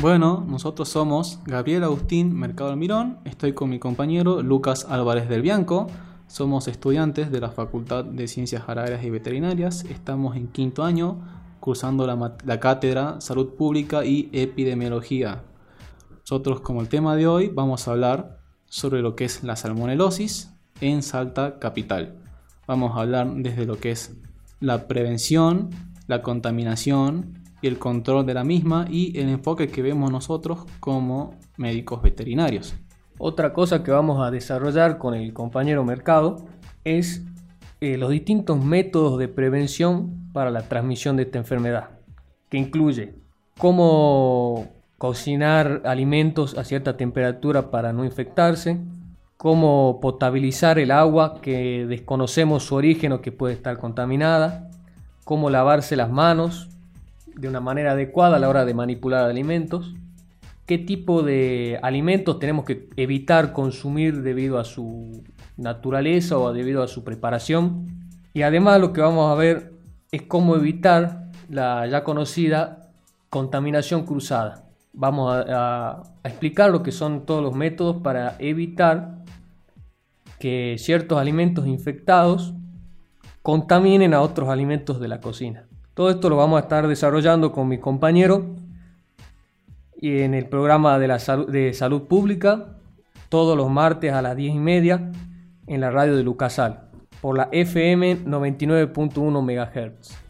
Bueno, nosotros somos Gabriel Agustín Mercado Almirón, estoy con mi compañero Lucas Álvarez del Bianco, somos estudiantes de la Facultad de Ciencias Agrarias y Veterinarias, estamos en quinto año cursando la, la cátedra Salud Pública y Epidemiología. Nosotros como el tema de hoy vamos a hablar sobre lo que es la salmonelosis en Salta Capital. Vamos a hablar desde lo que es la prevención, la contaminación, y el control de la misma y el enfoque que vemos nosotros como médicos veterinarios. Otra cosa que vamos a desarrollar con el compañero Mercado es eh, los distintos métodos de prevención para la transmisión de esta enfermedad, que incluye cómo cocinar alimentos a cierta temperatura para no infectarse, cómo potabilizar el agua que desconocemos su origen o que puede estar contaminada, cómo lavarse las manos, de una manera adecuada a la hora de manipular alimentos, qué tipo de alimentos tenemos que evitar consumir debido a su naturaleza o debido a su preparación. Y además lo que vamos a ver es cómo evitar la ya conocida contaminación cruzada. Vamos a, explicar lo que son todos los métodos para evitar que ciertos alimentos infectados contaminen a otros alimentos de la cocina. Todo esto lo vamos a estar desarrollando con mi compañero y en el programa de, la de salud pública todos los martes a las 10 y media en la radio de Lucasal por la FM 99.1 MHz.